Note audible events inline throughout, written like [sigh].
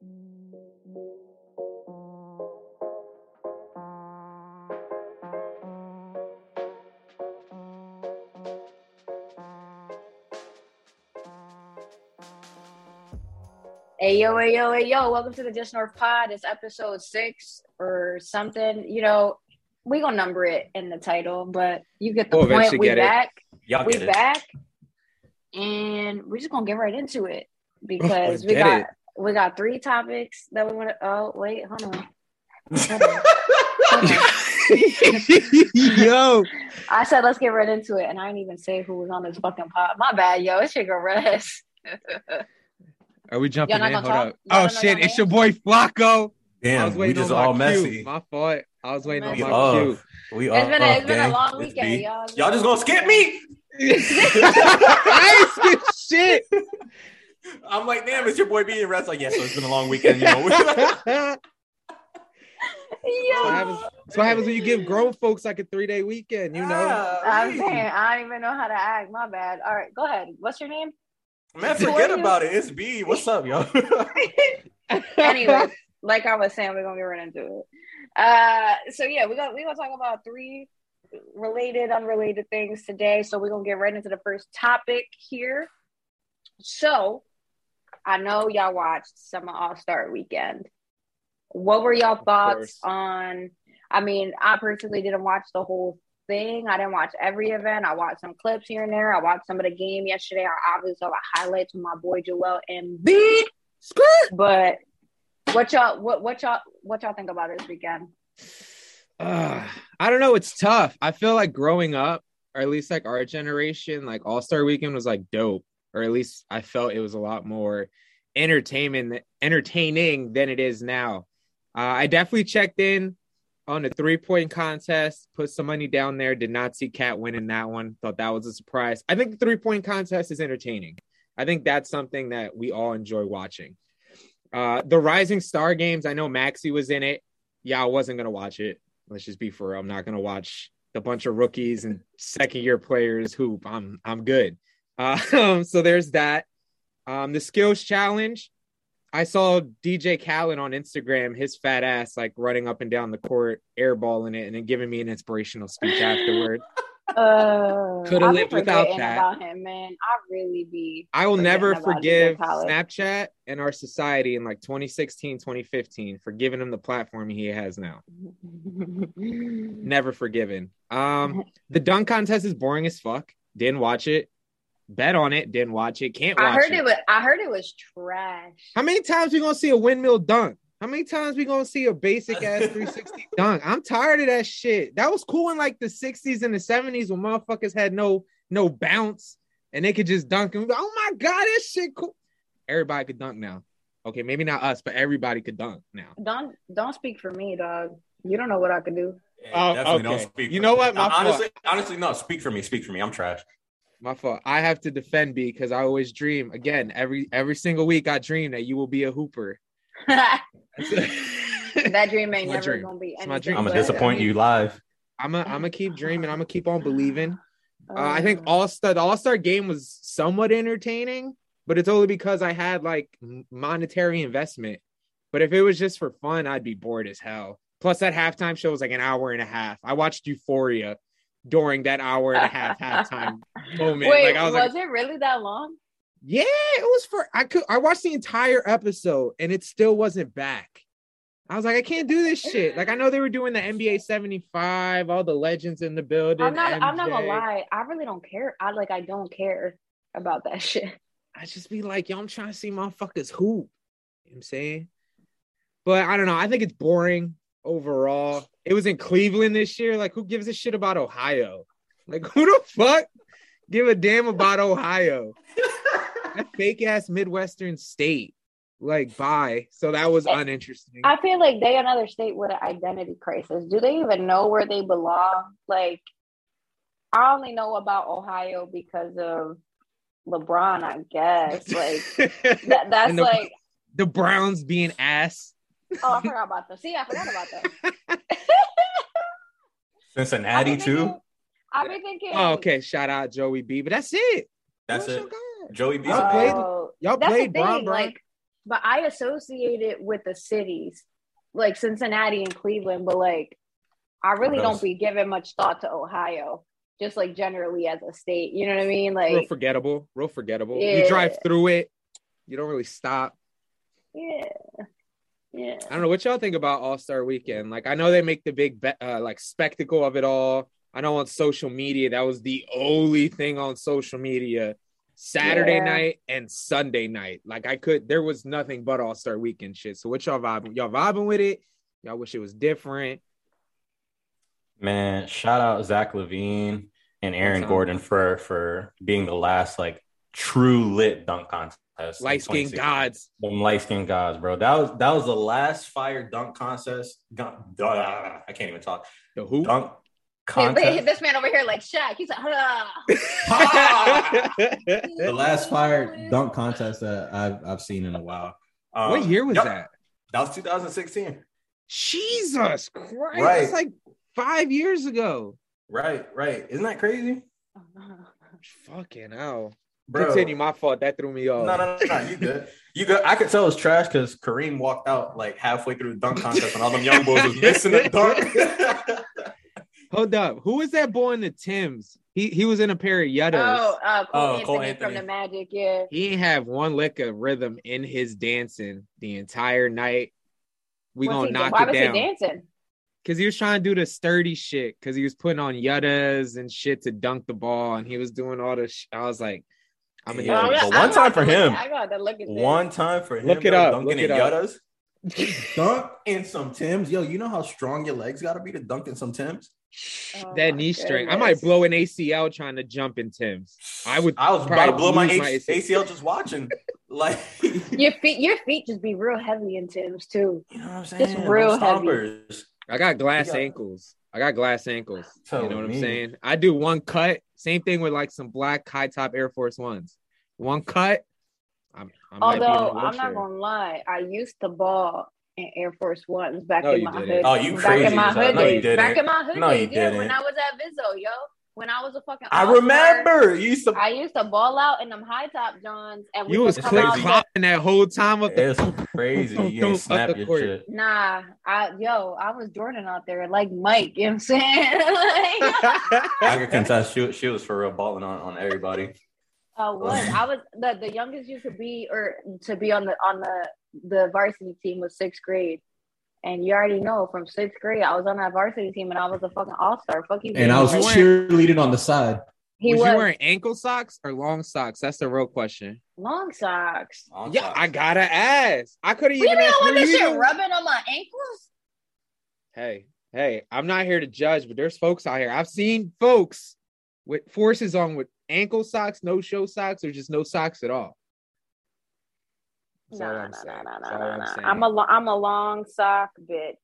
Hey yo, hey yo, hey yo! Welcome to the Just North Pod. It's episode six or something. You know, we gonna number it in the title, but you get the We'll point. We back, Y'all we back, and we're just gonna get right into it [laughs] because we got it. We got three topics that we want to. Oh wait, hold on. Hold on. Hold [laughs] on. Yo, I said let's get right into it, and I didn't even say who was on this fucking pod. My bad, yo. It's your girl Rez. are we jumping Y'all in? not Hold gonna up. talk? Y'all Oh shit, it's your boy Flacco. I Damn, was we just on my all cue. messy. My fault. I was waiting We on my up. cue. We It's up, been a, it's been a long It's weekend, B. y'all. Y'all just gonna skip me? [laughs] I ain't skip shit. I'm like, damn, it's your boy B and Rest. Like, yeah, so it's been a long weekend, you know. That's Yo. [laughs] what happens. That's what happens when you give grown folks like a three day weekend. You know. Ah, I'm saying I don't even know how to act. My bad. All right, go ahead. What's your name? Man, forget are you? about it. It's B. What's up, yo? [laughs] anyway, like I was saying, we're gonna get right into it. Uh, so yeah, we're gonna we're gonna talk about three related, unrelated things today. So we're gonna get right into the first topic here. So I know y'all watched Summer All Star Weekend. What were y'all thoughts on? I mean, I personally didn't watch the whole thing. I didn't watch every event. I watched some clips here and there. I watched some of the game yesterday. I obviously saw the highlights with my boy Joel Embiid. But what y'all what what y'all what y'all think about this weekend? Uh, [sighs] I don't know. It's tough. I feel like growing up, or at least like our generation, like All Star Weekend was like dope, or at least I felt it was a lot more entertainment, entertaining than it is now. Uh, I definitely checked in on the three point contest, put some money down there. Did not see KAT winning that one. Thought that was a surprise. I think the three point contest is entertaining. I think that's something that we all enjoy watching. Uh, the Rising Star games, I know Maxey was in it. Yeah, I wasn't gonna watch it. Let's just be for real. I'm not gonna watch the bunch of rookies and second year players hoop. I'm I'm good. Uh, [laughs] so there's that. Um, the skills challenge. I saw DJ Khaled on Instagram, his fat ass like running up and down the court, airballing it, and then giving me an inspirational speech afterward. [laughs] Uh Coulda I've lived without that. about him, man. I really be I will never forgive Snapchat and our society in like 2016, 2015 for giving him the platform he has now. [laughs] Never forgiven. Um, the dunk contest is boring as fuck. Didn't watch it. Bet on it. Didn't watch it. Can't watch I heard it. it was I heard it was trash. How many times we gonna see a windmill dunk? How many times we gonna see a basic ass [laughs] 360 dunk? I'm tired of that shit. That was cool in like the 60s and the 70s when motherfuckers had no no bounce and they could just dunk and oh my god, this shit cool. Everybody could dunk now. Okay, maybe not us, but everybody could dunk now. Don't don't speak for me, dog. You don't know what I could do. Oh, Definitely okay. don't speak. You know me. what? My No, honestly, honestly, no. Speak for me. Speak for me. I'm trash. My fault. I have to defend B because I always dream. Again, every every single week I dream that you will be a hooper. [laughs] that dream ain't my never dream. gonna be It's my dream. I'm gonna disappoint you live. I'm gonna I'm gonna keep dreaming. I'm gonna keep on believing. Uh, I think Um, All Star the All Star game was somewhat entertaining, but it's only because I had like monetary investment. But if it was just for fun, I'd be bored as hell. Plus, that halftime show was like an hour and a half. I watched Euphoria during that hour and a half halftime [laughs] moment. Wait, like I was, was, like, it really that long? yeah, it was for I could I watched the entire episode and it still wasn't back. I was like, I can't do this shit. Like I know they were doing the NBA 75, all the legends in the building. I'm not. I'm not gonna lie. I really don't care. I like. I don't care about that [laughs] shit. I just be like, yo, I'm trying to see motherfuckers hoop. You know what I'm saying? But I don't know. I think it's boring overall. It was in Cleveland this year. Like, who gives a shit about Ohio? Like, who the fuck give a damn about Ohio? that fake ass Midwestern state. Like, bye. So that was uninteresting. I feel like they another state with an identity crisis. Do they even know where they belong? Like, I only know about Ohio because of LeBron. I guess. Like [laughs] that, that's the- like. the Browns being ass. Oh, I [laughs] forgot about them. See, I forgot about them. [laughs] Cincinnati too. I've been thinking. Oh, okay. Shout out Joey B. But that's it. That's Who it. y'all got? Joey B. Y'all played- y'all that's the played Bron thing, Bron? Like, but I associate it with the cities, like Cincinnati and Cleveland. But like, I really don't be giving much thought to Ohio, just like generally as a state. You know what I mean? real Like, forgettable, real forgettable. You drive through it, you don't really stop. yeah, yeah. I don't know what y'all think about All Star Weekend. Like, I know they make the big be- uh, like spectacle of it all. I know on social media that was the only thing on social media. Saturday Yeah. night and Sunday night. Like I could, there was nothing but All Star Weekend shit. So what y'all vibing? Y'all vibing with it? Y'all wish it was different. Man, shout out Zach LaVine and Aaron Gordon for for being the last like true lit dunk contest. In Light skinned gods. Them light skinned gods, bro. That was that was the last fire dunk contest. Dunk, duh, I can't even talk. The who? Dunk Hey, wait, contest. this man over here like Shaq. He's like, ah. [laughs] The last fire dunk contest that I've I've seen in a while. Um, what year was yep, that? That was 2016. Jesus Christ! Right. That's like five years ago. Right, right. Isn't that crazy, Fucking hell. Bro? Continue. My fault. That threw me off. No, no, no, no. You good? You good? I could tell it was trash because Kareem walked out like halfway through the dunk contest, and all them young boys was missing the dunk. [laughs] Hold up. Who was that boy in the Tims? He he was in a pair of Yuttas. Oh, uh, Cole, Oh, Anthony Cole from the Magic. Yeah. He didn't have one lick of rhythm in his dancing the entire night. We What's gonna he- knock Why it was down he dancing? because he was trying to do the sturdy shit because he was putting on yuttas and shit to dunk the ball and he was doing all this. Sh- I was like, I'm gonna Yeah, but one I time for him. I got to look at this. One time for him, Look it up, dunking look it in up. Yuttas. [laughs] Dunk in some Tims. Yo, you know how strong your legs gotta be to dunk in some Tims? Oh, that knee strength. I might blow an ACL trying to jump in Tim's. I would. I was about to probably blow my, lose my H- ACL just watching. [laughs] Like, Your feet, your feet just be real heavy in Tim's too. You know what I'm saying? Just Them real heavy. stompers. I got glass got- ankles. I got glass ankles. So you know what I'm saying? I do one cut. Same thing with like some black high top Air Force Ones. One cut. I'm, I might be in a Although I'm not gonna lie, I used to ball in Air Force Ones back No, in my didn't. hood. Oh, you back crazy in my hood No, you days. didn't. Back in my hood No, you days. Yeah, when didn't. I was at Vizzo, yo. When I was a fucking I remember you used to. I used to ball out in them high top johns and we You was It's come click out crazy. clopping that whole time up the It's crazy. [laughs] You Don't ain't snap your court. shit. Nah, I yo, I was Jordan out there like Mike, you know what I'm saying? Like, [laughs] I could contest. She, she was for real balling on, on everybody. I was. I was the, the youngest you could be or to be on the on the the varsity team was sixth grade. And you already know from sixth grade I was on that varsity team and I was a fucking all star. Fuck you. And I was cheerleading on the side. he was, was, you wearing ankle socks or long socks? That's the real question. long socks. On Yeah, top. I gotta ask. I could have What do you even mean asked I want this shit even- rubbing on my ankles? Hey, hey, I'm not here to judge, but there's folks out here. I've seen folks with forces on with ankle socks, no show socks, or just no socks at all. That's No, no, no, no, no, no, I'm no, I'm a I'm a long sock bitch.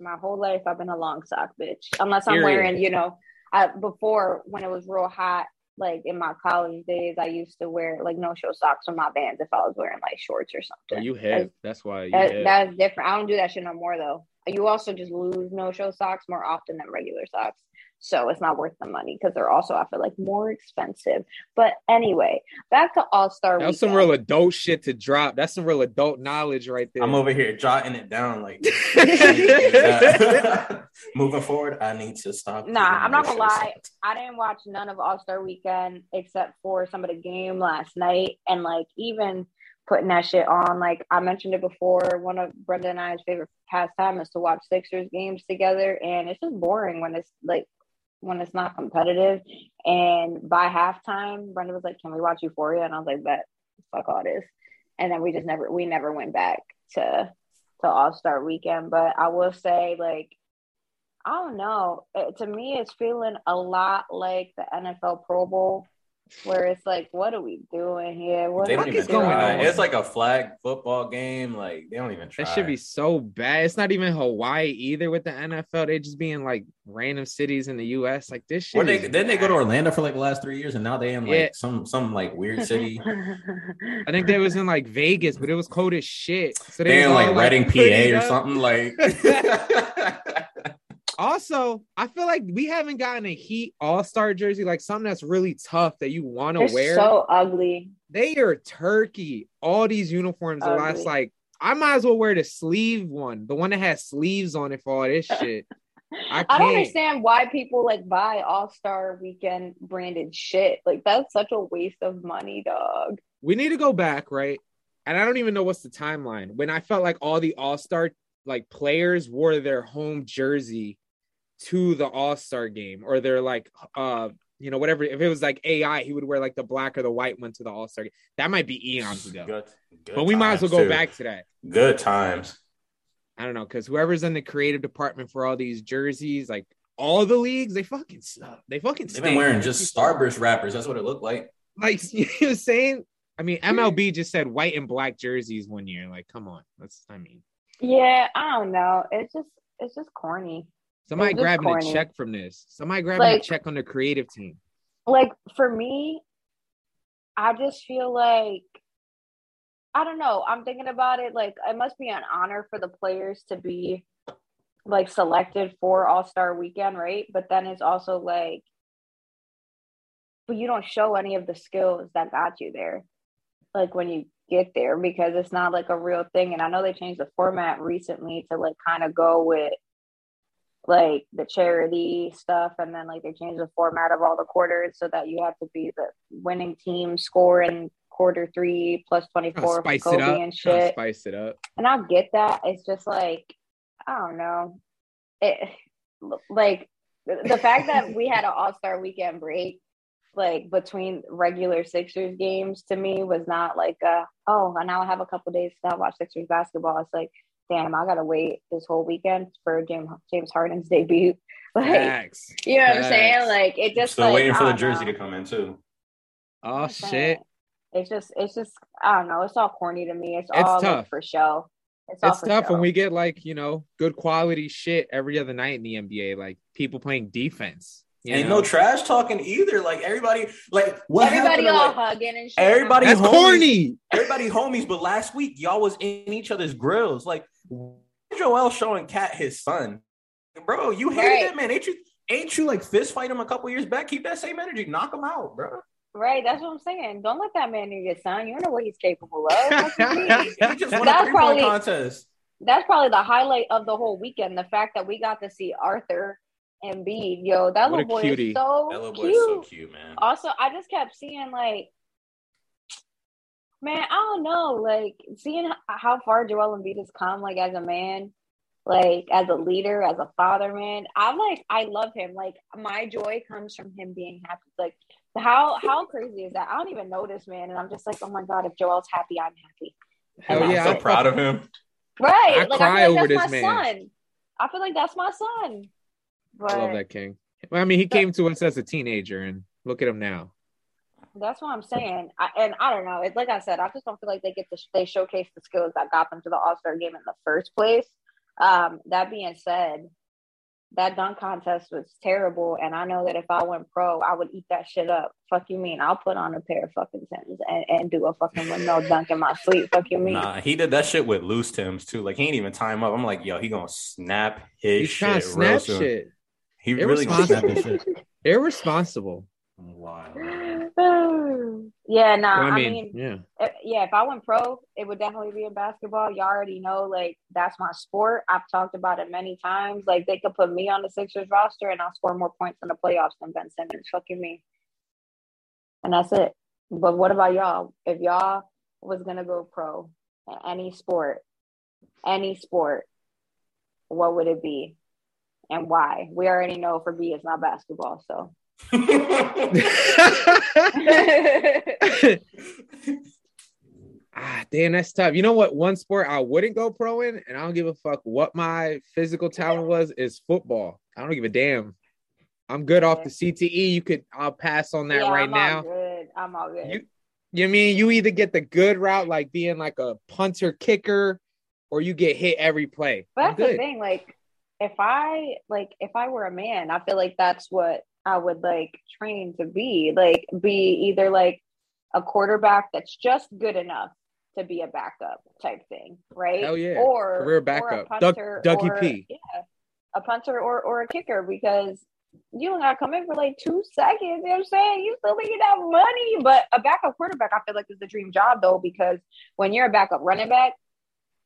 My whole life I've been a long sock bitch. Unless I'm Period. wearing, you know, I before when it was real hot, like in my college days, I used to wear like no show socks with my bands if I was wearing like shorts or Oh, something. you hip. That's why you That, that's different. I don't do that shit no more though. You also just lose no show socks more often than regular socks. So it's not worth the money because they're also, I feel like, more expensive. But anyway, back to All Star That was some real adult shit to drop. That's some real adult knowledge right there. I'm over here jotting it down. Like [laughs] moving forward, I need to stop. Nah, I'm not gonna lie. shit. I didn't watch none of All Star Weekend except for some of the game last night, and like even putting that shit on. Like I mentioned it before, one of Brenda and I's favorite pastime is to watch Sixers games together, and it's just boring when it's like when it's not competitive. And by halftime, Brenda was like, "Can we watch Euphoria?" And I was like, "Bet, fuck all this." And then we just never we never went back to to All Star Weekend. But I will say, like. I don't know. It, to me, it's feeling a lot like the NFL Pro Bowl, where it's like, what are we doing here? What They don't fuck even is going try. on? It's like a flag football game. Like they don't even try. That should be so bad. It's not even Hawaii either with the NFL. They just being like random cities in the US. Like this shit. They is then they go to. Orlando for like the last three years, and now they in like Yeah. some some like weird [laughs] city. I think they was in like Vegas, but it was cold as shit. So They was in all, like Reading, PA, or up. something. Like [laughs] [laughs] Also, I feel like we haven't gotten a Heat All Star jersey, like something that's really tough that you want to wear. so ugly. They are turkey. All these uniforms the last like I might as well wear the sleeve one, the one that has sleeves on it for all this [laughs] shit. I I, don't can't. understand why people like buy All Star Weekend branded shit. Like that's such a waste of money, dog. we need to go back, right? And I don't even know what's the timeline. When I felt like all the all-star like players wore their home jersey to the all-star game, or they're like uh you know, whatever. If it was like AI, he would wear like the black or the white one to the all-star game. That might be eons ago. Good, good But we might as well go too. back to that. Good times. I don't know, because whoever's in the creative department for all these jerseys, like all the leagues, they fucking suck. They fucking They've been wearing just Starburst wrappers. That's what it looked like. like [laughs] you know saying. I mean, MLB just said white and black jerseys one year. Like, come on. That's I mean. Yeah, I don't know. It's just it's just corny. Somebody grabbing corny. a check from this. Somebody grabbing Like- a check on the creative team. Like for me, I just feel like I don't know. I'm thinking about it like it must be an honor for the players to be like selected for All Star Weekend, right? But then it's also like, but you don't show any of the skills that got you there, like when you get there, because it's not like a real thing. And I know they changed the format recently to like kind of go with like the charity stuff, and then like they changed the format of all the quarters so that you have to be the winning team score in quarter three plus twenty Trying to for spice it up. and shit spice it up. and I get that. It's just like I don't know. It like the the fact that we had an All Star Weekend break, like between regular Sixers games, to me was not like uh oh and now I have a couple days to watch Sixers basketball. It's like damn I gotta wait this whole weekend for James James Harden's debut. [laughs] Like Facts. you know what I'm saying? Like it just Still like, waiting for the jersey know. to come in too. Oh I'm shit. saying, It's just it's just I don't know. It's all corny to me. It's, It's all like, tough. for show. It's, It's tough show. when we get like, you know, good quality shit every other night in the NBA, like people playing defense. You Ain't know? no trash talking either. Like everybody, like what Everybody happened to, all like, hugging and shit. everybody That's homies- corny. everybody homies, but last week y'all was in each other's grills. Like Joel showing KAT his son. Bro, you hated Right. that man. Ain't you ain't you like fist fight him a couple years back? Keep that same energy. Knock him out, bro. Right, that's what I'm saying. Don't let that man near your son. You don't know what he's capable of. What? [laughs] He just won a That's three point probably- contest. that's probably the highlight of the whole weekend. The fact that we got to see Arthur and Bede. Yo, that What little boy cutie. is so That little cute. boy's so cute, man. Also, I just kept seeing like, man, I don't know, like seeing how far Joel Embiid has come, like as a man, like as a leader, as a father, man. I like, I love him. Like my joy comes from him being happy. Like how how crazy is that? I don't even know this man, and I'm just like, oh my god, if Joel's happy, I'm happy. Hell I'm yeah. I'm so proud of him. Right? I like cry I like over this man. son. I feel like that's my son. But I love that king. Well, I mean, he came to us as a teenager, and look at him now. That's what I'm saying. I, and I don't know. It's like I said, I just don't feel like they get to they showcase the skills that got them to the All Star game in the first place. Um, that being said, that dunk contest was terrible, and I know that if I went pro, I would eat that shit up. Fuck you mean? I'll put on a pair of fucking Tims and, and do a fucking windmill dunk in my sleep. Fuck you mean? Nah, he did that shit with loose Tims too. Like he ain't even time up. I'm like, yo, he gonna snap his He's trying shit to snap shit. He really gonna snap his shit. Irresponsible. Wow. [laughs] yeah, nah. Well, I mean, yeah. Uh, yeah, if I went pro, it would definitely be in basketball. You already know, like that's my sport. I've talked about it many times. Like they could put me on the Sixers roster, and I'll score more points in the playoffs than Ben Simmons. Fucking me, and that's it. But what about y'all? If y'all was gonna go pro in any sport, any sport, what would it be, and why? We already know for B it's not basketball, so. [laughs] ah, damn, that's tough. You know what? One sport I wouldn't go pro in, and I don't give a fuck what my physical talent was, is football. I don't give a damn. I'm good off the CTE. You could, I'll pass on that yeah, right I'm now. All good. I'm all good. You, you mean you either get the good route, like being like a punter kicker, or you get hit every play. But I'm that's the thing. Like, if I like, if I were a man, I feel like that's what I would like train to be. Like, be either like a quarterback that's just good enough to be a backup type thing, right? Hell yeah. Or Career or a backup. Doug- punter Dougie or- P. Yeah, a punter or or a kicker because you don't gotta come in for like two seconds. You know what I'm saying? You still making that money. But a backup quarterback, I feel like is the dream job though, because when you're a backup running back,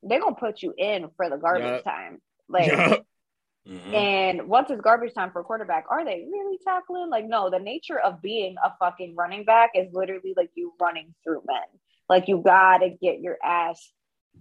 they're gonna put you in for the garbage Yup. time. Like Yup. Mhm. and once it's garbage time for a quarterback, are they really tackling? Like, no, the nature of being a fucking running back is literally like you running through men. Like you gotta get your ass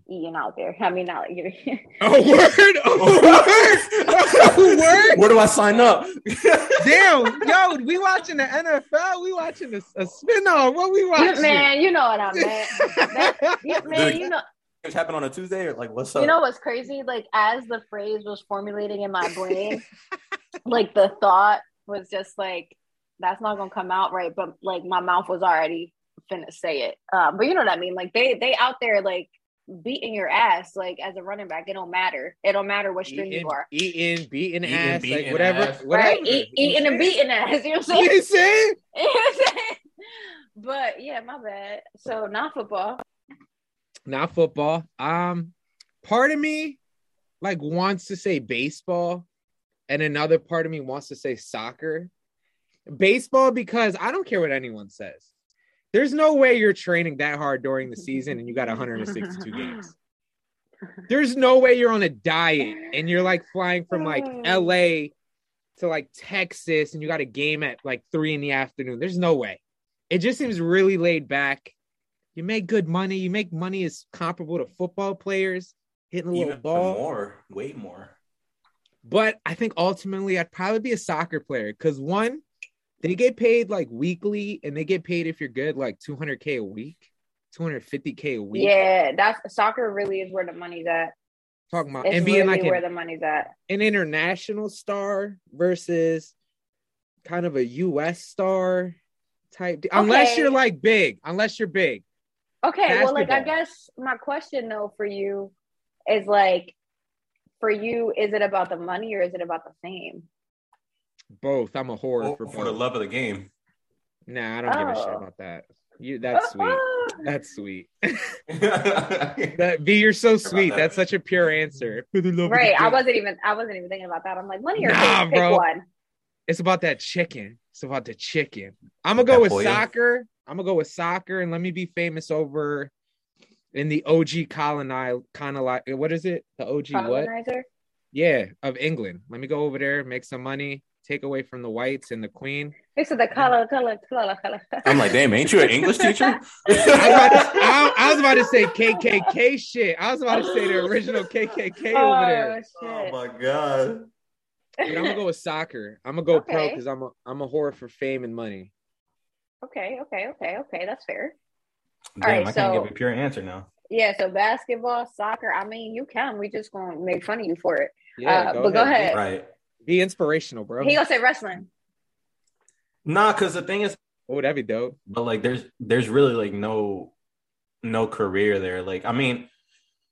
eaten out there. I mean, not like you [laughs] A word, a [laughs] word, a word. Where do I sign up? [laughs] Damn, yo, we watching the NFL. We watching a, a spin-off. What we watching? man, you know what I meant. That- yeah, man, you know It happened on a Tuesday or like what's up? You know what's crazy? Like as the phrase was formulating in my brain, [laughs] like the thought was just like, "That's not gonna come out right," but like my mouth was already finna say it. Um, but you know what I mean? Like they they out there like beating your ass like as a running back. It don't matter. It don't matter what string eating, you are. eating, beating Eating, ass, like whatever, ass. whatever. Right? Eat, eating and beating ass. You know what I'm saying? [laughs] You know what I'm saying? But yeah, my bad. So not football. Not football. Um, part of me like wants to say baseball, and another part of me wants to say soccer. Baseball because I don't care what anyone says. There's no way you're training that hard during the season and you got 162 [laughs] games. There's no way you're on a diet and you're like flying from like LA to like Texas and you got a game at like three in the afternoon. There's no way. It just seems really laid back. You make good money. You make money is comparable to football players hitting a little Even ball. more, way more. But I think ultimately I'd probably be a soccer player because one, they get paid like weekly and they get paid if you're good like 200k a week, 250k a week. Yeah, that's soccer. Really is where the money's at. Talking about It's and being really like where an, the money's at. an international star versus kind of a US star type. de- Unless you're like big, unless you're big. Okay, well, like I guess my question though for you is like, for you, is it about the money or is it about the fame? Both. I'm a whore Oh, for for the love of the game. Nah, I don't give a shit Oh. about that. You that's sweet. [laughs] That's sweet. [laughs] [laughs] That V, you're so sweet. that. That's such a pure answer. For the love of the right. I wasn't even. I wasn't even thinking about that. I'm like, money or Nah, fame? Pick bro. one. It's about that chicken. It's about the chicken. I'm gonna That go with boy. soccer. I'm gonna go with soccer, and let me be famous over in the OG colonize kind of like what is it? The OG what? Yeah, of England. Let me go over there, make some money, take away from the whites and the queen. This is the color, color, color, color. I'm like, damn, ain't you an English teacher? [laughs] I was, about to, I, I was about to say KKK shit. I was about to say the original KKK over oh, there. Oh oh my god. But I'm gonna go with soccer. I'm gonna go pro because I'm a I'm a whore for fame and money. Okay, okay, okay, okay. That's fair. Damn, right, I can't so- give a pure answer now. Yeah. So basketball, soccer. I mean, you can. We just gonna make fun of you for it. Yeah, Uh, but go ahead. Right. Be inspirational, bro. He gonna say wrestling. Nah, because the thing is, Oh, that'd be dope. but like, there's there's really like no no career there. Like, I mean,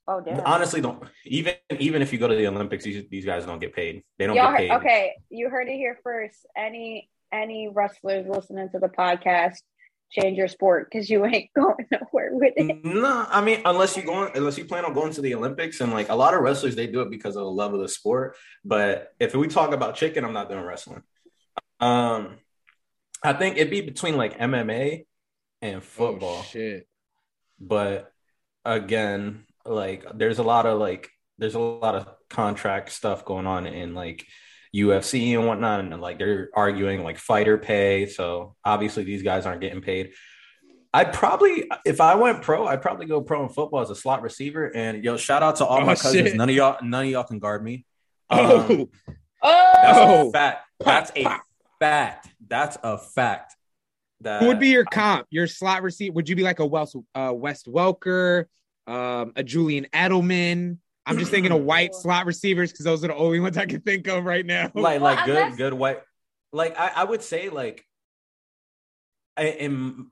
Oh damn. honestly, don't even even if you go to the Olympics, these, these guys don't get paid. They don't Y'all get paid. heard, okay, you heard it here first. Any any wrestlers listening to the podcast, change your sport because you ain't [laughs] going nowhere with it. No, I mean unless you going unless you plan on going to the Olympics and like a lot of wrestlers they do it because of the love of the sport. But if we talk about chicken, I'm not doing wrestling. Um, I think it'd be between like MMA and football. Oh, shit. but again, like there's a lot of like there's a lot of contract stuff going on in like UFC and whatnot, and like they're arguing like fighter pay. So obviously these guys aren't getting paid. I'd probably, if I went pro, I'd probably go pro in football as a slot receiver. And yo, shout out to all Oh, my cousins. shit. None of y'all, none of y'all can guard me. Oh, Um, Oh, That's Oh. a fact. That's a fact. That's a fact. That who would be your comp? Your slot receiver? Would you be like a West uh, Wes Welker, um, a Julian Edelman? I'm just thinking of [laughs] white slot receivers because those are the only ones I can think of right now. [laughs] like Well, like good unless- good white like I, I would say like I am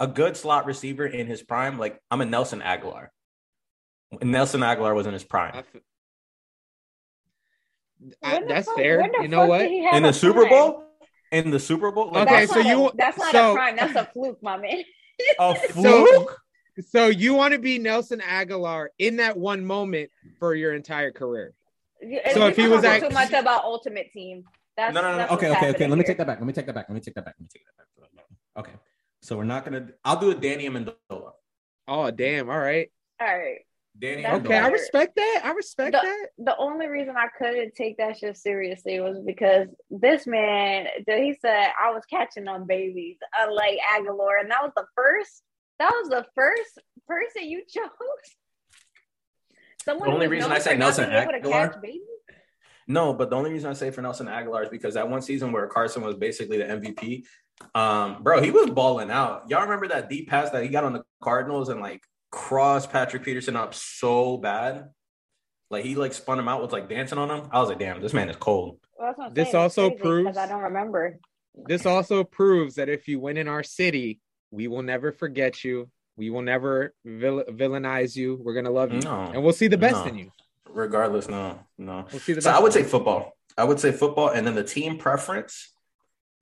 a good slot receiver in his prime like i'm a nelson agholor nelson agholor was in his prime f- I- When the that's fuck- fair. You know what? did he have in the super prime? bowl in the super bowl like, Okay, That's so not you- a, that's not so- a prime. That's a fluke, my man. a [laughs] fluke So you want to be Nelson Agholor in that one moment for your entire career? You- So if he talking was too much about Ultimate Team, That's, No, no, no. that's Okay, okay, okay. happening Let me here. take that back. Let me take that back. Let me take that back. Let me take that back. Okay. So we're not gonna. I'll do a Danny Amendola. Oh damn! All right. All right. Danny That's Okay, I respect that. I respect The- that. The only reason I couldn't take that shit seriously was because this man, he said I was catching on babies, unlike Agholor, and that was the first. That was the first person you chose. Someone The only reason I say Nelson being able to Agholor- No, but the only reason I say for Nelson Agholor is because that one season where Carson was basically the MVP, um, bro, he was balling out. Y'all remember that deep pass that he got on the Cardinals and like crossed Patrick Peterson up so bad? Like he like spun him out, with like dancing on him. I was like, damn, this man is cold. Well, that's what I'm This saying. Also proves- I don't remember. This also proves that if you win in our city, we will never forget you. We will never vil- villainize you. We're gonna love you, No. and we'll see the best No. in you. Regardless, no, no. We'll see the So. I would say football. I would say football, and then the team preference.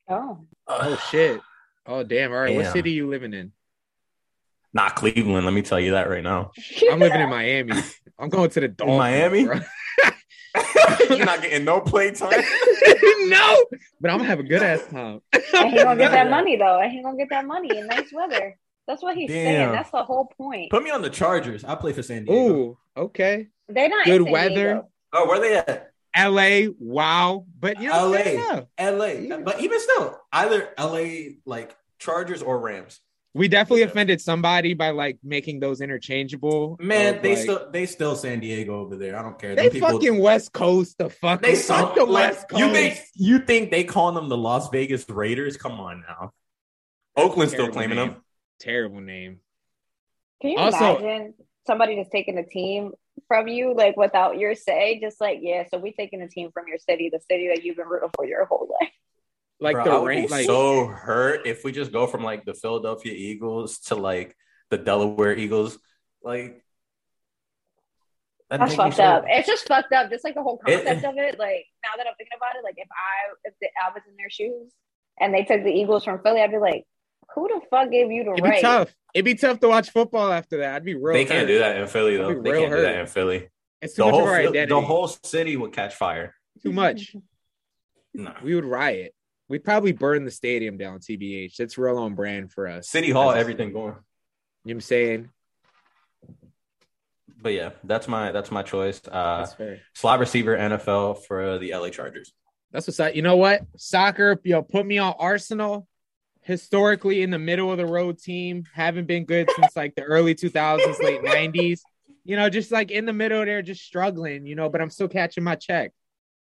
Oh, Oh shit! Oh damn! All right, what Damn. city you living in? Not Cleveland. Let me tell you that right now. I'm living in Miami. I'm going to the Dolphins. Miami? [laughs] You're not getting no play time. [laughs] no, but I'm gonna have a good ass time. and [laughs] he gonna get that money though. And he gonna get that money in nice weather. That's what he's Damn. saying. That's the whole point. Put me on the Chargers. I'll play for San Diego. Ooh, okay. They're not Good in San weather. Diego. Oh, where they at? LA, wow. But you know, LA. LA. But even still, either LA like Chargers or Rams. We definitely Yeah. offended somebody by like making those interchangeable. Man, of, they like- still they still San Diego over there. I don't care. they Them people- fucking West Coast the fuck. they suck. the Like, West Coast. you think you think they calling them the Las Vegas Raiders? Come on now. Oakland's still claiming name. them. Terrible name. Can you Also- imagine somebody just taking a team from you, like without your say? Just like, yeah, so we taking a team from your city, the city that you've been rooting for your whole life. Like Bro, the I would rain, be like so hurt if we just go from like the Philadelphia Eagles to like the Delaware Eagles. Like that'd That's fucked so- up. It's just fucked up. Just like the whole It- concept of it. Like now that I'm thinking about it, like if I if the, I was in their shoes and they took the Eagles from Philly, I'd be like, who the fuck gave you the it'd right? be tough. It'd be tough to watch football after that. I'd be real. They can't do that in Philly though. They can't do that in Philly. It's too The much whole of our identity. the whole city would catch fire. too much. [laughs] No. We would riot. We'd probably burn the stadium down. Tbh. That's real on brand for us. City Hall, a- everything going. You know what I'm saying? But yeah, that's my that's my choice. Uh That's slot receiver NFL for the LA Chargers. That's what's up. You know what? Soccer, yo, put me on Arsenal. Historically, in the middle of the road team, haven't been good since like the early 2000s, late 90s. You know, just like in the middle there, just struggling. You know, but I'm still catching my check.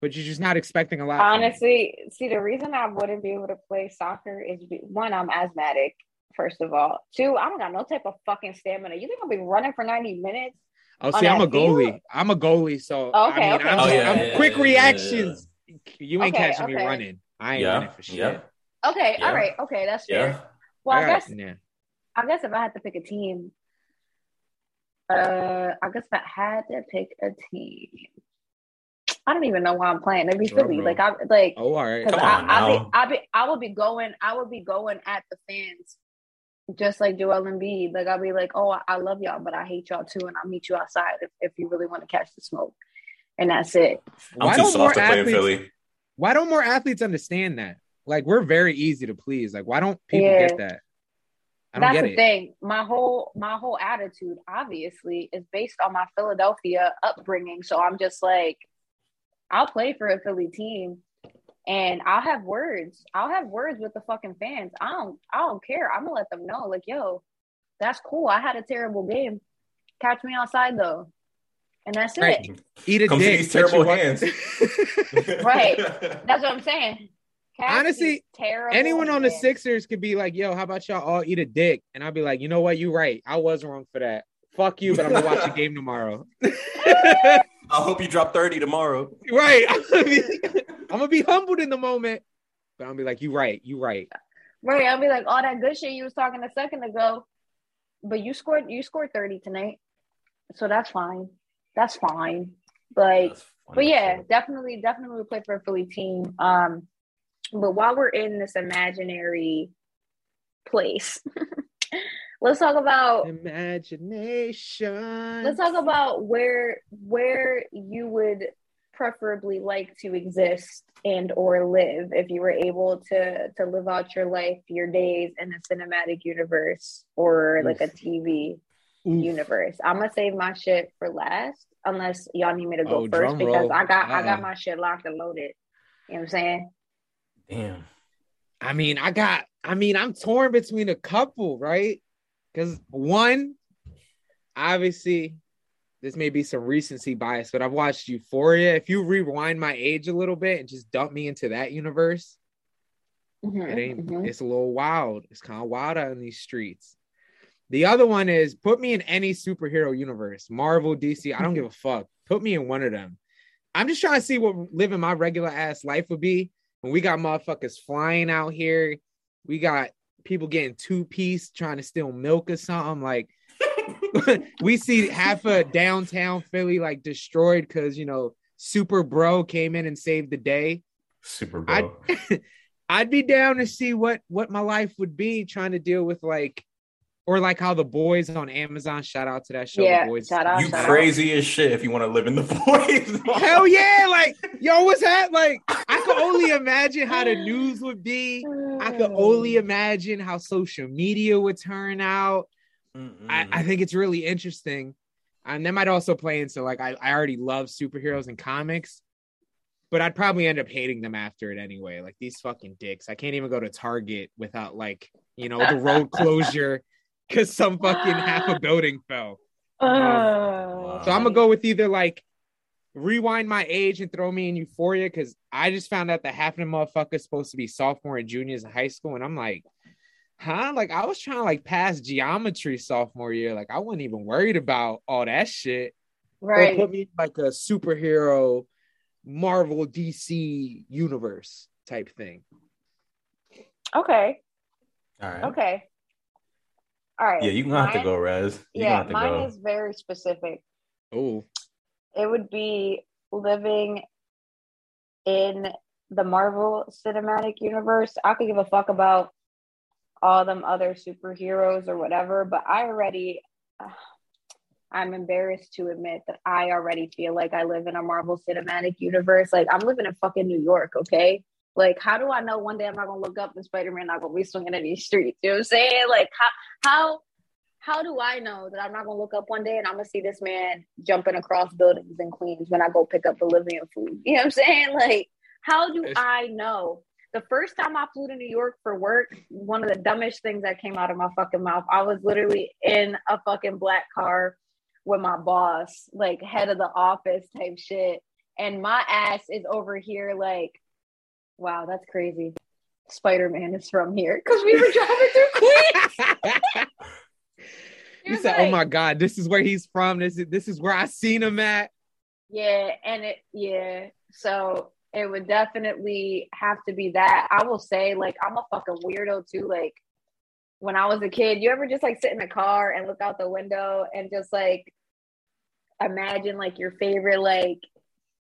But you're just not expecting a lot. Honestly, see, the reason I wouldn't be able to play soccer is be, one, I'm asthmatic. First of all, two, I don't got no type of fucking stamina. You think I'll be running for 90 minutes? Oh, see, I'm a that field? goalie. I'm a goalie, so Oh, okay, I mean, okay, I'm. Oh, yeah, I'm yeah, quick yeah, yeah, reactions. You ain't Okay, catching me running. I ain't Yeah, running for shit. yeah. Okay, Yeah. all right, okay, that's fair. Yeah. Well, I, I got- guess yeah. I guess if I had to pick a team, uh, I guess if I had to pick a team, I don't even know why I'm playing. It'd be Drum Philly. Like I like Oh, all right. because Come on I, I be now. I be I would be going I would be going at the fans, just like Joel Embiid. Like I'll be like, oh, I, I love y'all, but I hate y'all too, and I'll meet you outside if, if you really want to catch the smoke, and that's it. I'm Why too don't more to play in athletes- Philly. Why don't more athletes understand that? Like we're very easy to please. Like why don't people Yeah. get that? I don't That's get the it. thing. My whole my whole attitude, obviously, is based on my Philadelphia upbringing. So I'm just like, I'll play for a Philly team, and I'll have words. I'll have words with the fucking fans. I don't I don't care. I'm gonna let them know, like, yo, that's cool. I had a terrible game. Catch me outside though, and that's Right. it. Eat a Come dick. these terrible hands. [laughs] Right. That's what I'm saying. Catch Honestly, terrible Anyone on the. Sixers could be like, "Yo, how about y'all all eat a dick?" And I'll be like, "You know what? You're right. I was wrong for that. Fuck you, but I'm gonna watch the [laughs] game tomorrow." [laughs] I hope you drop 30 tomorrow. right. [laughs] I'm gonna, be, I'm gonna be humbled in the moment, but I'm gonna be like, "You right. You right." Right, I'll be like, all that good shit you was talking a second ago, but you scored you scored 30 tonight. So that's fine. That's fine. Like That's but yeah, definitely, definitely would play for a Philly team. Um, but while we're in this imaginary place, [laughs] let's talk about Imagination. let's talk about where where you would preferably like to exist and or live if you were able to to live out your life, your days in a cinematic universe or like a TV Oof. universe? I'm gonna save my shit for last, unless y'all need me to go Oh, first because roll. I got I got Uh-uh. my shit locked and loaded. You know what I'm saying? Damn. I mean, I got, I mean, I'm torn between a couple, right? Because one, obviously, this may be some recency bias, but I've watched Euphoria. If you rewind my age a little bit and just dump me into that universe, Mhm, it ain't, mhm. it's a little wild. It's kind of wild out in these streets. The other one is put me in any superhero universe, Marvel, DC. I don't give a fuck. Put me in one of them. I'm just trying to see what living my regular ass life would be when we got motherfuckers flying out here. We got people getting two piece trying to steal milk or something. Like [laughs] [laughs] we see half of downtown Philly like destroyed because you know Super Bro came in and saved the day. Super bro. [laughs] I'd be down to see what what my life would be trying to deal with like or like how the boys on Amazon shout out to that show Yeah, the boys shout out, you shout out. crazy as shit if you want to live in the [laughs] voice. hell yeah like yo what's that like I could only [laughs] imagine how the news would be I could mm. only imagine how social media would turn out I, I think it's really interesting and that might also play into like I, I already love superheroes and comics but I'd probably end up hating them after it anyway. Like these fucking dicks. I can't even go to Target without like, you know, the road [laughs] closure because some fucking half a [laughs] building fell. Uh, So I'm gonna go with either like rewind my age and throw me in euphoria because I just found out that half of the motherfuckers supposed to be sophomore and juniors in high school, and I'm like, huh? Like I was trying to like pass geometry sophomore year. Like I wasn't even worried about all that shit. right. Or put me in like a superhero Marvel DC universe type thing. Okay. All right. Okay. All right. Yeah, you gonna have to go, Rez. You Yeah, gonna have mine go. is very specific. Oh, It would be living in the Marvel Cinematic Universe. I could give a fuck about all them other superheroes or whatever, but I already, [sighs] I'm embarrassed to admit that I already feel like I live in a Marvel Cinematic Universe. Like I'm living in fucking New York, okay? Like, how do I know one day I'm not gonna look up and Spider Man not gonna be swinging in these streets? You know what I'm saying? Like, how how how do I know that I'm not gonna look up one day and I'm gonna see this man jumping across buildings in Queens when I go pick up Bolivian food? You know what I'm saying? Like, how do I know? The first time I flew to New York for work, one of the dumbest things that came out of my fucking mouth, I was literally in a fucking black car with my boss, like head of the office type shit. And my ass is over here like, wow, that's crazy. Spider Man is from here because we were driving through Queens. [laughs] you said, "Oh my god, this is where he's from. This is this is where I seen him at." Yeah, and it yeah. So it would definitely have to be that. I will say, like, I'm a fucking weirdo too. Like when I was a kid, you ever just like sit in a car and look out the window and just like imagine like your favorite like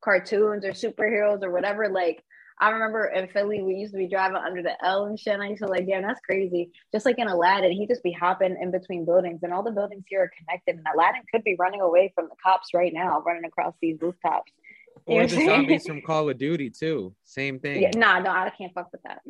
cartoons or superheroes or whatever. Like I remember in Philly, we used to be driving under the L and shit. And I used to like, damn, that's crazy. Just like in Aladdin, he just be hopping in between buildings, and all the buildings here are connected. And Aladdin could be running away from the cops right now, running across these rooftops. You Or the zombies from Call of Duty too. Same thing. Yeah, nah, no, I can't fuck with that.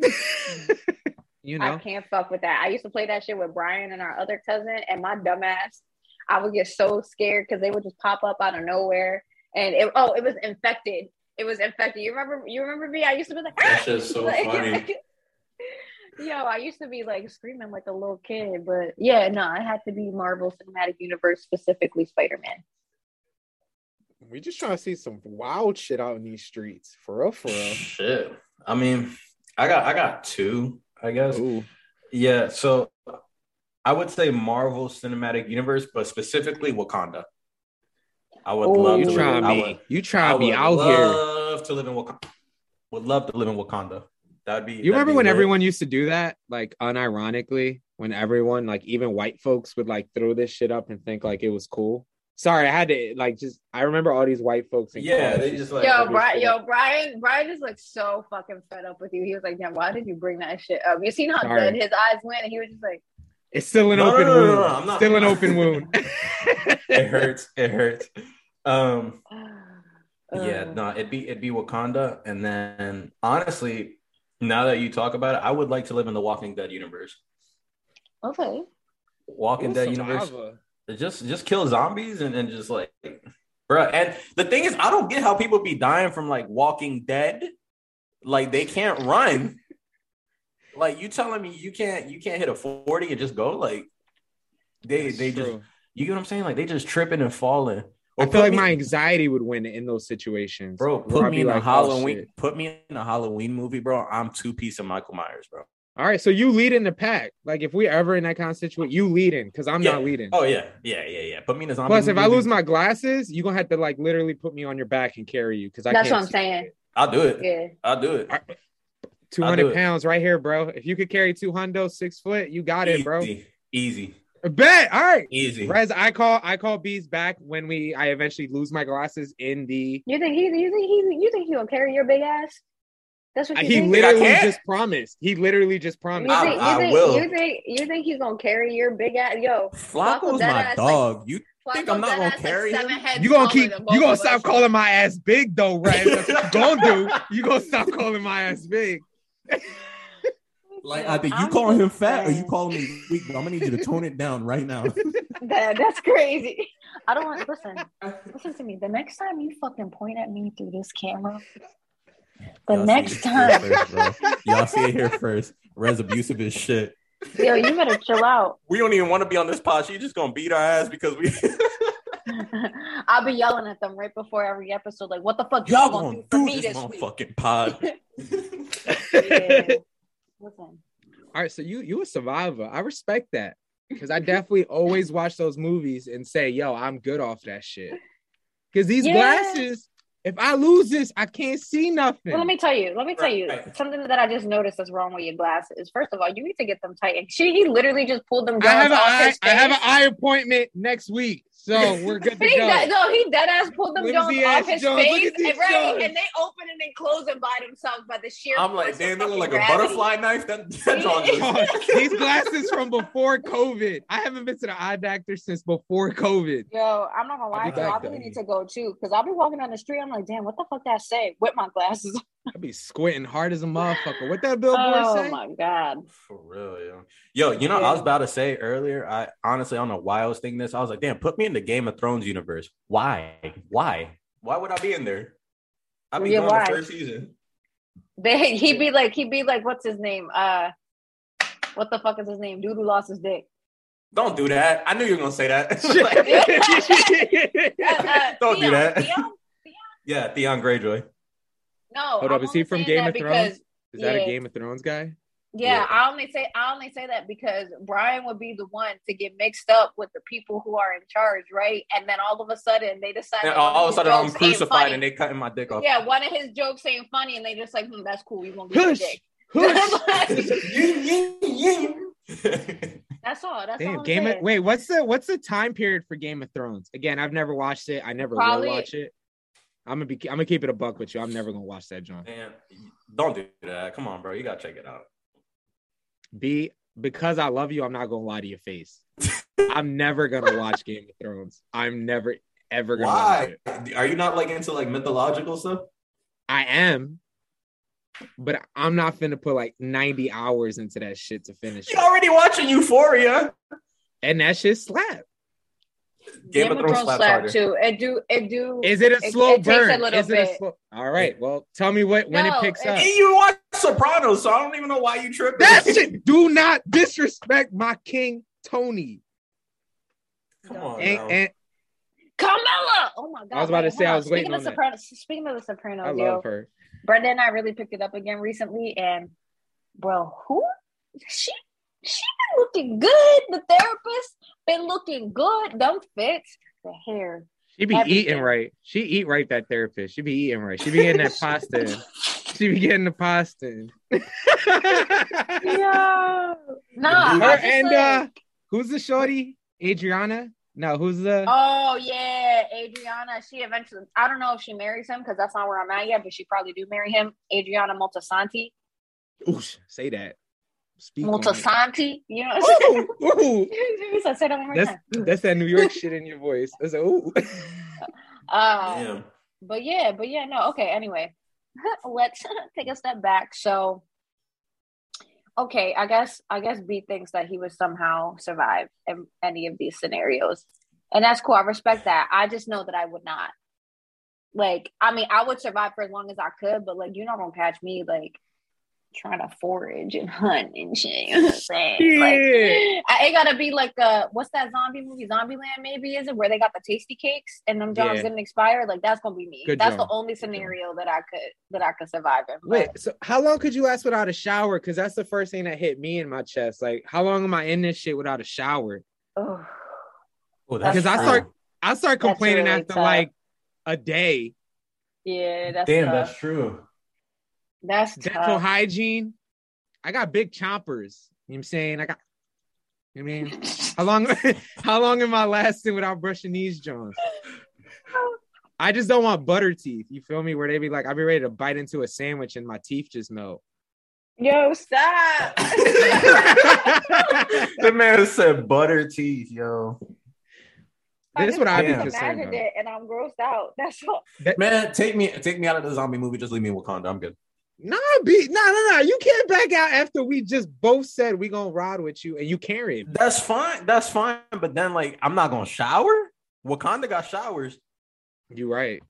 [laughs] you know, I can't fuck with that. I used to play that shit with Brian and our other cousin, and my dumbass, I would get so scared because they would just pop up out of nowhere. And it, oh, it was infected. It was infected. You remember? You remember me? I used to be like, That shit's so [laughs] like- funny. [laughs] Yo, I used to be like screaming like a little kid, but yeah, no, it had to be Marvel Cinematic Universe, specifically Spider Man. We just trying to see some wild shit out in these streets. For real, for real. Shit. I mean, I got I got two, I guess. Ooh. Yeah, so I would say Marvel Cinematic Universe, but specifically Wakanda. I would Ooh. love You to live. trying I to would, be you I trying to be would here. love to live in Wakanda. Would love to live in Wakanda. That'd be. You that'd remember be when lit. everyone used to do that? Like unironically, when everyone, like even white folks would like throw this shit up and think like it was cool. Sorry, I had to like just I remember all these white folks in Yeah, college they just like. yo, Brian, yo. Brian, Brian is like so fucking fed up with you. He was like, "Damn, why did you bring that shit up?" You seen how Sorry. dead his eyes went, and he was just like, It's still an No, no, open no, no, wound. no, I'm not- still an [laughs] open wound. It hurts. It hurts. Um, [sighs] Yeah, no, it'd be it'd be Wakanda, and then honestly, now that you talk about it, I would like to live in the Walking Dead universe. Okay. Walking Ooh, Dead universe, Survivor. just just kill zombies and then just like, bro. And the thing is, I don't get how people be dying from like Walking Dead, like they can't run. Like you telling me you can't you can't hit a forty and just go like they That's they just you get what I'm saying like they just tripping and falling. I feel like me- my anxiety would win in those situations, Bro, put me in a like, oh, Halloween. shit. put me in a Halloween movie, bro. I'm two piece of Michael Myers, bro. All right, so you lead in the pack. Like if we ever in that kind of situation, you lead in because I'm Yeah. not leading. Oh yeah, yeah, yeah, yeah. Put me in a zombie. Plus, if I movie. lose my glasses, you're gonna have to like literally put me on your back and carry you because I That's can't what I'm saying. shit. I'll do it. Yeah. I'll do it. Two I'll do hundred it. pounds right here, bro. If you could carry two hundo, six foot, you got it, bro. Easy, easy, Bet. All right. easy. Rez, I call I call bees back when we I eventually lose my glasses in the You think he? You think he? You think he gonna carry your big ass? That's what you he think. literally can't? just promised. He literally just You promised. I- think, you, think, will. you think you think he's gonna carry your big ass? Yo, Flacco's dead my ass, dog. you think I'm not gonna ass, like, carry seven him? You gonna keep you both gonna stop us. calling my ass big though, Rez. That's what you gonna do. [laughs] You gonna stop calling my ass big. Like I think you I'm calling him just fat or you saying. calling me weak, but I'm gonna need you to tone it down right now. [laughs] That, that's crazy. I don't want listen. [laughs] Listen to me. The next time you fucking point at me through this camera, the Y'all next time, first. Y'all see it here [laughs] first. Rez abusive as shit. yo, you better chill out. We don't even want to be on this pod. She just gonna beat our ass because we. I'll be yelling at them right before every episode, like, "What the fuck Y'all y'all gonna gonna do for do me this this week?" pod. Yeah. Listen, All right, so you you a survivor. I respect that because I definitely [laughs] always watch those movies and say, "Yo, I'm good off that shit." Because these Yeah. glasses, if I lose this, I can't see nothing. well, let me tell you. Let me tell you Right. something that I just noticed that's wrong with your glasses. First of all, you need to get them tightened. She, he literally just pulled them I have Johns a off eye, his I have an eye appointment next week, so we're good to [laughs] He go. dead, no, he dead ass pulled them Flimsy Jones off his Jones. Face, and, right, Jones. and they open and they close them by themselves by the sheer. I'm like, damn, they look like a butterfly knife. That, that's all. [laughs] Oh, these glasses from before COVID. I haven't been to the eye doctor since before COVID. Yo, I'm not gonna lie, I'll be to you, I really need to go too, because I'll be walking down the street. I'm like, damn, what the fuck that say? With my glasses. I'd be squinting hard as a motherfucker. What that [laughs] billboard Oh say? Oh my god. For real, yo. Yo, you know, I was about to say earlier. I honestly, I don't know why I was thinking this. I was like, damn, put me in the Game of Thrones universe. Why? Why? Why would I be in there? I'd be Yeah, gone why? the first season. They, he'd be like, he'd be like, what's his name? Uh, what the fuck is his name? Dude who lost his dick. Don't do that. I knew you were gonna say that. [laughs] [laughs] Uh, uh, Don't do Theon, that. Theon? yeah, Theon Greyjoy. No. Hold I'm up, is he from Game of Thrones? because- Is that a Game of Thrones guy? Yeah, Yeah. I only say I only say that because Brian would be the one to get mixed up with the people who are in charge, right? And then all of a sudden they decide And all, all of a sudden, I'm crucified and they cutting my dick off. yeah, one of his jokes ain't funny, and they just like, hmm, that's cool. You gonna be a Hush. dick. [laughs] [laughs] That's all. That's all. I'm Game of. Wait, what's the what's the time period for Game of Thrones? Again, I've never watched it. I never Probably- will watch it. I'm gonna be I'm gonna keep it a buck with you. I'm never gonna watch that, John. Man, don't do that. Come on, bro. You gotta check it out. B because I love you, I'm not gonna lie to your face. [laughs] I'm never gonna watch Game of Thrones. I'm never ever gonna watch Why? Are you not like into like mythological stuff? I am, but I'm not finna put like 90 hours into that shit to finish You it. already watching Euphoria. And that shit slap. Game, of Thrones slaps slap harder. too. It do. It do. Is it a It- slow it takes a burn? little Is it a slow? All right. Well, tell me what when No, it picks it- up. You watch Sopranos, so I don't even know why you tripping. That [laughs] shit. Do not disrespect my king Tony. Come on, And, and Carmela. Oh my god. I was about to say, I on. was waiting speaking on of that. Sopranos, Speaking of the Sopranos, I yo, love her. Brenda and I really picked it up again recently, and bro, who she she been looking good. The therapist been looking good. Them fits, the hair. She be Everything. eating right. She eat right. That therapist. She be eating right. She be getting that pasta. in. She be getting the pasta. in. [laughs] Yeah, nah. Her I and like- uh, who's the shorty? Adriana? No, who's the? Oh yeah, Adriana. She eventually. I don't know if she marries him because that's not where I'm at yet, but she probably do marry him. Adriana Moltisanti. Oosh, say that. Speak on it. You know. What I'm? Ooh, ooh. [laughs] He said, Say that one more That's time. that's that New York shit in your voice. That's a, ooh. Uh, [laughs] Damn. but yeah, but yeah, no, okay. Anyway, [laughs] let's take a step back. So, okay, I guess I guess B thinks that he would somehow survive in any of these scenarios, and that's cool. I respect that. I just know that I would not. Like, I mean, I would survive for as long as I could, but like, you're not gonna catch me like trying to forage and hunt and shit. [laughs] You know what I'm saying? Like, I, it gotta be like uh what's that zombie movie? Zombieland maybe is it where they got the tasty cakes and them jobs Yeah. didn't expire? Like that's gonna be me. Good that's job. the only scenario that I could that I could survive in. Wait, so how long could you last without a shower? Because that's the first thing that hit me in my chest. Like, how long am I in this shit without a shower? Oh, Because I start, I start complaining really after tough. like a day. yeah, that's Damn, tough. that's true. That's Dental tough. hygiene. I got big chompers. You know what I'm saying? I got. I mean, how long? [laughs] how long am I lasting without brushing these Johns? I just don't want butter teeth. You feel me? Where they be like, I'll be ready to bite into a sandwich and my teeth just melt. Yo, stop. [laughs] the man said butter teeth, yo. This is what I'd be Damn. concerned imagined about. it and I'm grossed out. That's all. Man, take me take me out of the zombie movie. Just leave me in Wakanda. I'm good. Nah, be no, no, no. You can't back out after we just both said we gonna ride with you and you carried. That's fine. That's fine. But then, like, I'm not gonna shower. Wakanda got showers. You right.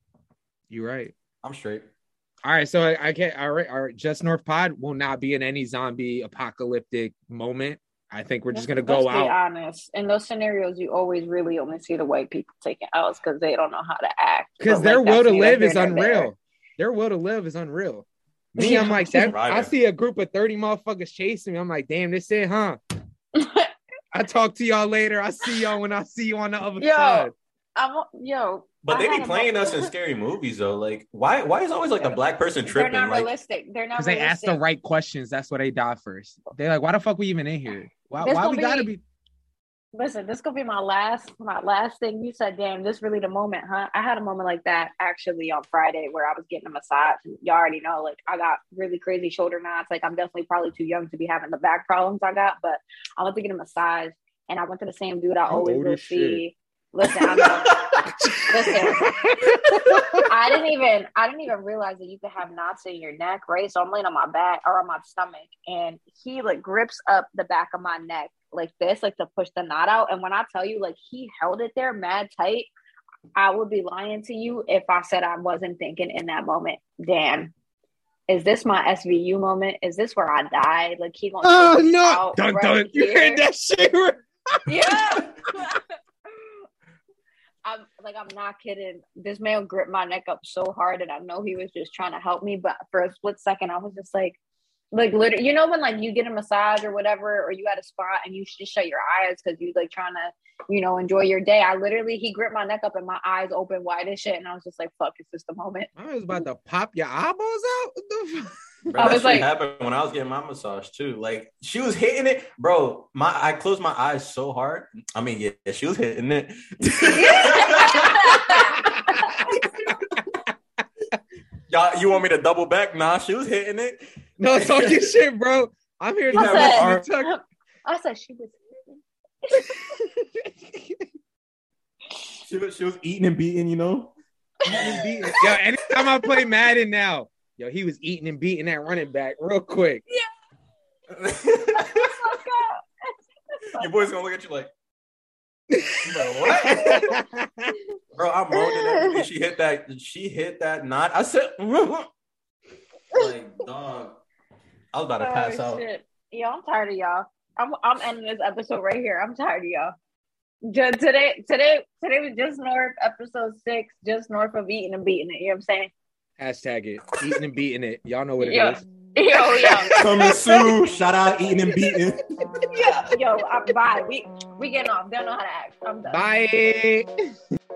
You right. I'm straight. All right, so I, I can't. All right, all right. Just North Pod will not be in any zombie apocalyptic moment. I think we're just gonna go Let's be out. honest. In those scenarios, you always really only see the white people taking outs because they don't know how to act. because their like, will to live is nor unreal. Their will to live is unreal. Me, Yeah. I'm like that. I see a group of 30 motherfuckers chasing me. I'm like, damn, this it, huh? [laughs] I talk to y'all later. I see y'all when I see you on the other Yo, side. I'm yo. But I they be playing moment- us in scary movies though. Like, why? Why is always like a black person tripping? They're not Like, realistic. They're not Because they ask the realistic. right questions. That's why they die first. They're like, why the fuck we even in here? Why, This why gonna we gotta be- be? Listen, this gonna be my last my last thing. You said, "Damn, this really the moment, huh?" I had a moment like that actually on Friday where I was getting a massage. And y'all already know, like I got really crazy shoulder knots. Like I'm definitely probably too young to be having the back problems I got, but I went to get a massage, and I went to the same dude I always go see. Listen, I know. Listen, [laughs] I didn't even I didn't even realize that you could have knots in your neck, right? So I'm laying on my back or on my stomach, and he like grips up the back of my neck like this, like to push the knot out. And when I tell you, like he held it there mad tight, I would be lying to you if I said I wasn't thinking in that moment, damn. Is this my SVU moment? Is this where I die? Like he gonna Oh take no! out Dun, right dun. You here? heard that shit? Yeah. [laughs] [laughs] I'm like, I'm not kidding. This man gripped my neck up so hard, and I know he was just trying to help me. But for a split second, I was just like, like literally, you know, when like you get a massage or whatever, or you at a spot and you just shut your eyes because you like trying to, you know, enjoy your day. I literally, he gripped my neck up and my eyes open wide as shit, and I was just like, fuck, is this the moment? I was about to pop your eyeballs out. The? Bro, I that was like- happened when I was getting my massage too. Like she was hitting it, bro. My I closed my eyes so hard. I mean, yeah, she was hitting it. [laughs] [laughs] Y'all, you want me to double back? Nah, she was hitting it. No talking shit, bro. I'm here to I have said- you I said she was. [laughs] She was, she was eating and beating, you know. Eating, beating. Yo, anytime I play Madden now, yo, he was eating and beating that running back real quick. Yeah. [laughs] Your boy's gonna look at you like, [laughs] bro, what? bro, I'm moaning everything. She hit that. She hit that knot. I said, like, dog. I was about to pass Oh, out. shit. Yo, I'm tired of y'all. I'm I'm ending this episode right here. I'm tired of y'all. Just today, today, today was just north episode six, just north of eating and beating it. You know what I'm saying? Hashtag it. Eating and beating it. Y'all know what it is. Yeah. Yo, yo, Coming soon. Shout out eating and beating. [laughs] yo, yo. I'm, bye. We we getting off. They don't know how to act. I'm done. Bye.